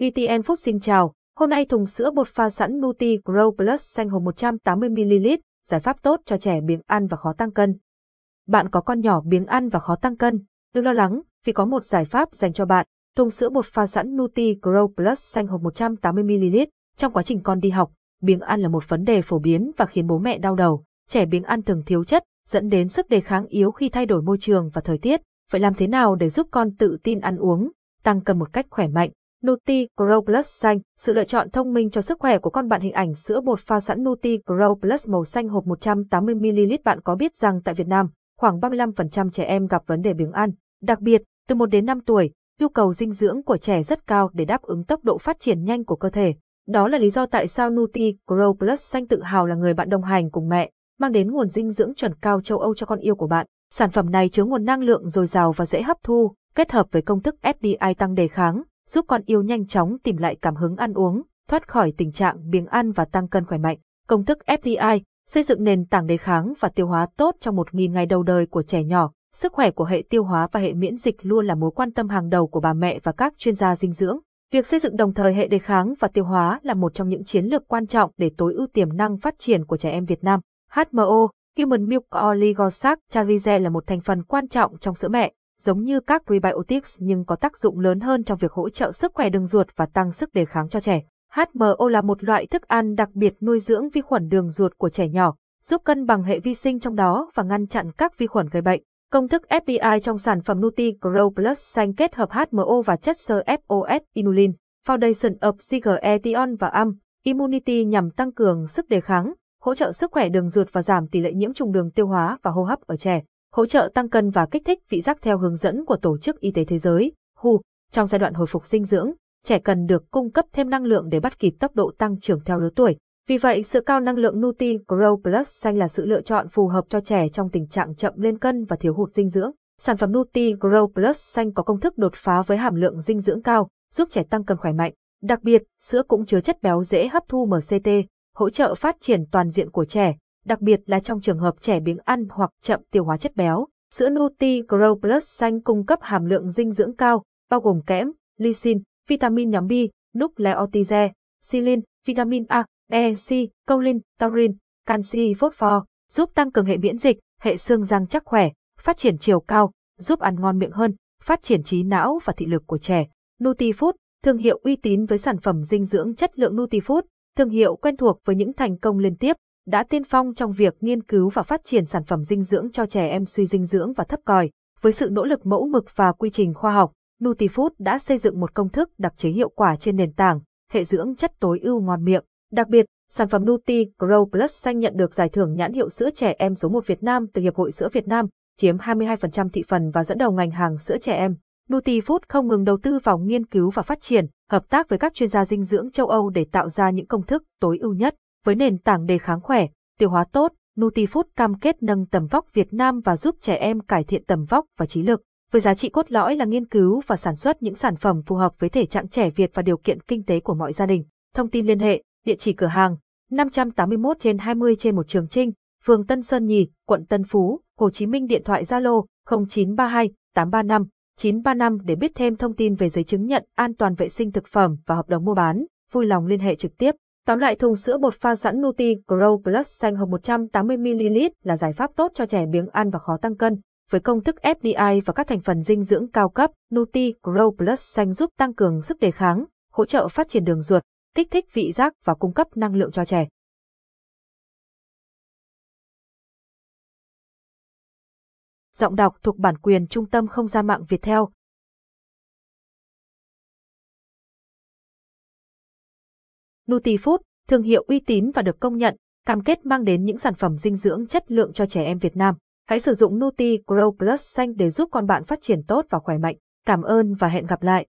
VTN Food xin chào, hôm nay thùng sữa bột pha sẵn Nuti Grow Plus xanh hộp 180ml, giải pháp tốt cho trẻ biếng ăn và khó tăng cân. Bạn có con nhỏ biếng ăn và khó tăng cân, đừng lo lắng, vì có một giải pháp dành cho bạn. Thùng sữa bột pha sẵn Nuti Grow Plus xanh hộp 180ml. Trong quá trình con đi học, biếng ăn là một vấn đề phổ biến và khiến bố mẹ đau đầu. Trẻ biếng ăn thường thiếu chất, dẫn đến sức đề kháng yếu khi thay đổi môi trường và thời tiết. Vậy làm thế nào để giúp con tự tin ăn uống, tăng cân một cách khỏe mạnh? Nuti Grow Plus xanh, sự lựa chọn thông minh cho sức khỏe của con bạn hình ảnh sữa bột pha sẵn Nuti Grow Plus màu xanh hộp 180ml bạn có biết rằng tại Việt Nam, khoảng 35% trẻ em gặp vấn đề biếng ăn. Đặc biệt, từ 1 đến 5 tuổi, nhu cầu dinh dưỡng của trẻ rất cao để đáp ứng tốc độ phát triển nhanh của cơ thể. Đó là lý do tại sao Nuti Grow Plus xanh tự hào là người bạn đồng hành cùng mẹ, mang đến nguồn dinh dưỡng chuẩn cao châu Âu cho con yêu của bạn. Sản phẩm này chứa nguồn năng lượng dồi dào và dễ hấp thu, kết hợp với công thức FDI tăng đề kháng, giúp con yêu nhanh chóng tìm lại cảm hứng ăn uống, thoát khỏi tình trạng biếng ăn và tăng cân khỏe mạnh. Công thức FDI xây dựng nền tảng đề kháng và tiêu hóa tốt trong 1.000 ngày đầu đời của trẻ nhỏ. Sức khỏe của hệ tiêu hóa và hệ miễn dịch luôn là mối quan tâm hàng đầu của bà mẹ và các chuyên gia dinh dưỡng. Việc xây dựng đồng thời hệ đề kháng và tiêu hóa là một trong những chiến lược quan trọng để tối ưu tiềm năng phát triển của trẻ em Việt Nam. HMO, Human Milk Oligosaccharides là một thành phần quan trọng trong sữa mẹ, giống như các prebiotics nhưng có tác dụng lớn hơn trong việc hỗ trợ sức khỏe đường ruột và tăng sức đề kháng cho trẻ. HMO là một loại thức ăn đặc biệt nuôi dưỡng vi khuẩn đường ruột của trẻ nhỏ, giúp cân bằng hệ vi sinh trong đó và ngăn chặn các vi khuẩn gây bệnh. Công thức FDI trong sản phẩm Nuti Grow Plus xanh kết hợp HMO và chất xơ FOS inulin, Foundation of Zigeration và AM, Immunity nhằm tăng cường sức đề kháng, hỗ trợ sức khỏe đường ruột và giảm tỷ lệ nhiễm trùng đường tiêu hóa và hô hấp ở trẻ hỗ trợ tăng cân và kích thích vị giác theo hướng dẫn của Tổ chức Y tế Thế giới, WHO. Trong giai đoạn hồi phục dinh dưỡng, trẻ cần được cung cấp thêm năng lượng để bắt kịp tốc độ tăng trưởng theo lứa tuổi. Vì vậy, sữa cao năng lượng Nuti Grow Plus xanh là sự lựa chọn phù hợp cho trẻ trong tình trạng chậm lên cân và thiếu hụt dinh dưỡng. Sản phẩm Nuti Grow Plus xanh có công thức đột phá với hàm lượng dinh dưỡng cao, giúp trẻ tăng cân khỏe mạnh. Đặc biệt, sữa cũng chứa chất béo dễ hấp thu MCT, hỗ trợ phát triển toàn diện của trẻ, đặc biệt là trong trường hợp trẻ biếng ăn hoặc chậm tiêu hóa chất béo. Sữa Nuti Grow Plus xanh cung cấp hàm lượng dinh dưỡng cao, bao gồm kẽm, lysine, vitamin nhóm B, nucleotide, silin, vitamin A, E, C, colin, taurin, canxi, phosphor, giúp tăng cường hệ miễn dịch, hệ xương răng chắc khỏe, phát triển chiều cao, giúp ăn ngon miệng hơn, phát triển trí não và thị lực của trẻ. Nutifood, thương hiệu uy tín với sản phẩm dinh dưỡng chất lượng Nutifood, thương hiệu quen thuộc với những thành công liên tiếp, đã tiên phong trong việc nghiên cứu và phát triển sản phẩm dinh dưỡng cho trẻ em suy dinh dưỡng và thấp còi. Với sự nỗ lực mẫu mực và quy trình khoa học, Nutifood đã xây dựng một công thức đặc chế hiệu quả trên nền tảng hệ dưỡng chất tối ưu ngon miệng. Đặc biệt, sản phẩm Nuti Grow Plus xanh nhận được giải thưởng nhãn hiệu sữa trẻ em số 1 Việt Nam từ Hiệp hội Sữa Việt Nam, chiếm 22% thị phần và dẫn đầu ngành hàng sữa trẻ em. Nutifood không ngừng đầu tư vào nghiên cứu và phát triển, hợp tác với các chuyên gia dinh dưỡng châu Âu để tạo ra những công thức tối ưu nhất. Với nền tảng đề kháng khỏe, tiêu hóa tốt, Nutifood cam kết nâng tầm vóc Việt Nam và giúp trẻ em cải thiện tầm vóc và trí lực. Với giá trị cốt lõi là nghiên cứu và sản xuất những sản phẩm phù hợp với thể trạng trẻ Việt và điều kiện kinh tế của mọi gia đình. Thông tin liên hệ, địa chỉ cửa hàng 581 trên 20 trên một Trường Trinh, phường Tân Sơn Nhì, quận Tân Phú, Hồ Chí Minh điện thoại Zalo 0932 835 935 để biết thêm thông tin về giấy chứng nhận an toàn vệ sinh thực phẩm và hợp đồng mua bán, vui lòng liên hệ trực tiếp. Tóm lại thùng sữa bột pha sẵn Nuti Grow Plus xanh hộp 180ml là giải pháp tốt cho trẻ biếng ăn và khó tăng cân. Với công thức FDI và các thành phần dinh dưỡng cao cấp, Nuti Grow Plus xanh giúp tăng cường sức đề kháng, hỗ trợ phát triển đường ruột, kích thích vị giác và cung cấp năng lượng cho trẻ. Giọng đọc thuộc bản quyền Trung tâm Không gian mạng Việt Theo Nutifood, thương hiệu uy tín và được công nhận, cam kết mang đến những sản phẩm dinh dưỡng chất lượng cho trẻ em Việt Nam. Hãy sử dụng Nuti Grow Plus xanh để giúp con bạn phát triển tốt và khỏe mạnh. Cảm ơn và hẹn gặp lại.